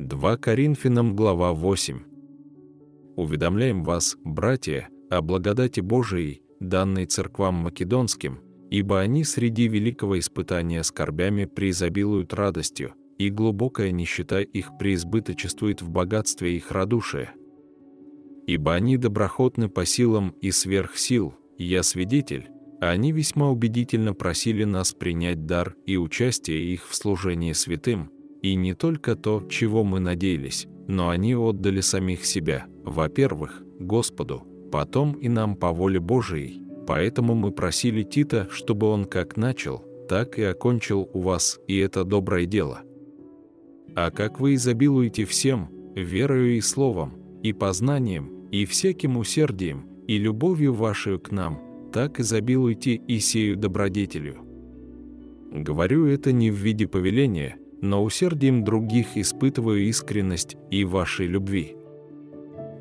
2 Коринфянам, глава 8. Уведомляем вас, братья, о благодати Божией, данной церквам македонским, ибо они среди великого испытания скорбями преизобилуют радостью, и глубокая нищета их преизбыточествует в богатстве их радушия. Ибо они доброхотны по силам и сверх сил, я свидетель, а они весьма убедительно просили нас принять дар и участие их в служении святым, и не только то, чего мы надеялись, но они отдали самих себя, во-первых, Господу, потом и нам по воле Божией, поэтому мы просили Тита, чтобы он как начал, так и окончил у вас, и это доброе дело. А как вы изобилуете всем, верою и словом, и познанием, и всяким усердием, и любовью вашей к нам, так изобилуйте и сею добродетелью. Говорю это не в виде повеления, но усердием других испытываю искренность и вашей любви.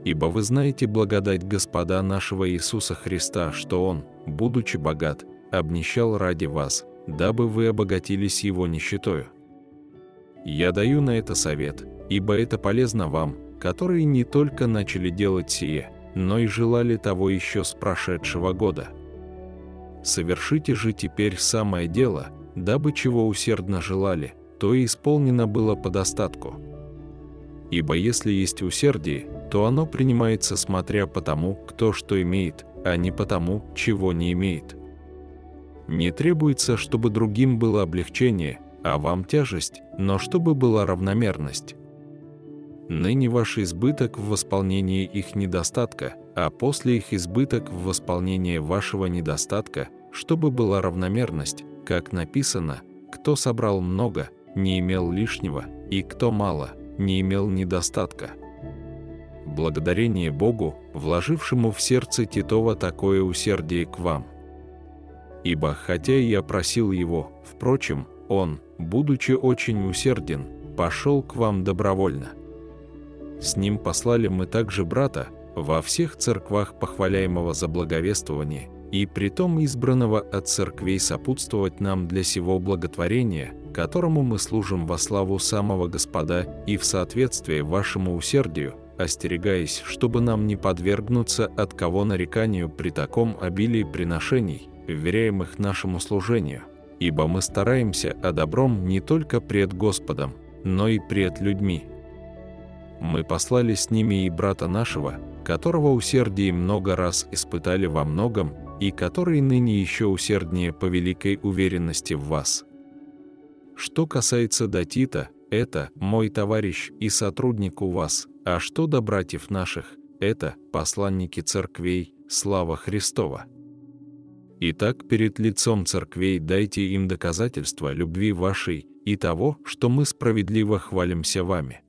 Ибо вы знаете благодать Господа нашего Иисуса Христа, что Он, будучи богат, обнищал ради вас, дабы вы обогатились Его нищетою. Я даю на это совет, ибо это полезно вам, которые не только начали делать сие, но и желали того еще с прошедшего года. Совершите же теперь самое дело, дабы чего усердно желали, то и исполнено было по достатку. Ибо если есть усердие, то оно принимается смотря по тому, кто что имеет, а не по тому, чего не имеет. Не требуется, чтобы другим было облегчение, а вам тяжесть, но чтобы была равномерность. Ныне ваш избыток в восполнении их недостатка, а после их избыток в восполнении вашего недостатка, чтобы была равномерность, как написано, кто собрал много, не имел лишнего, и кто мало, не имел недостатка. Благодарение Богу, вложившему в сердце Титова такое усердие к вам. Ибо хотя я просил его, впрочем, он, будучи очень усерден, пошел к вам добровольно. С ним послали мы также брата, во всех церквах похваляемого за благовествование, и притом избранного от церквей сопутствовать нам для сего благотворения, которому мы служим во славу самого Господа и в соответствии вашему усердию, остерегаясь, чтобы нам не подвергнуться от кого нареканию при таком обилии приношений, вверяемых нашему служению, ибо мы стараемся о добром не только пред Господом, но и пред людьми. Мы послали с ними и брата нашего, которого усердие много раз испытали во многом, и который ныне еще усерднее по великой уверенности в вас. Что касается Датита, это мой товарищ и сотрудник у вас, а что до братьев наших, это посланники церквей, слава Христова. Итак, перед лицом церквей дайте им доказательства любви вашей и того, что мы справедливо хвалимся вами.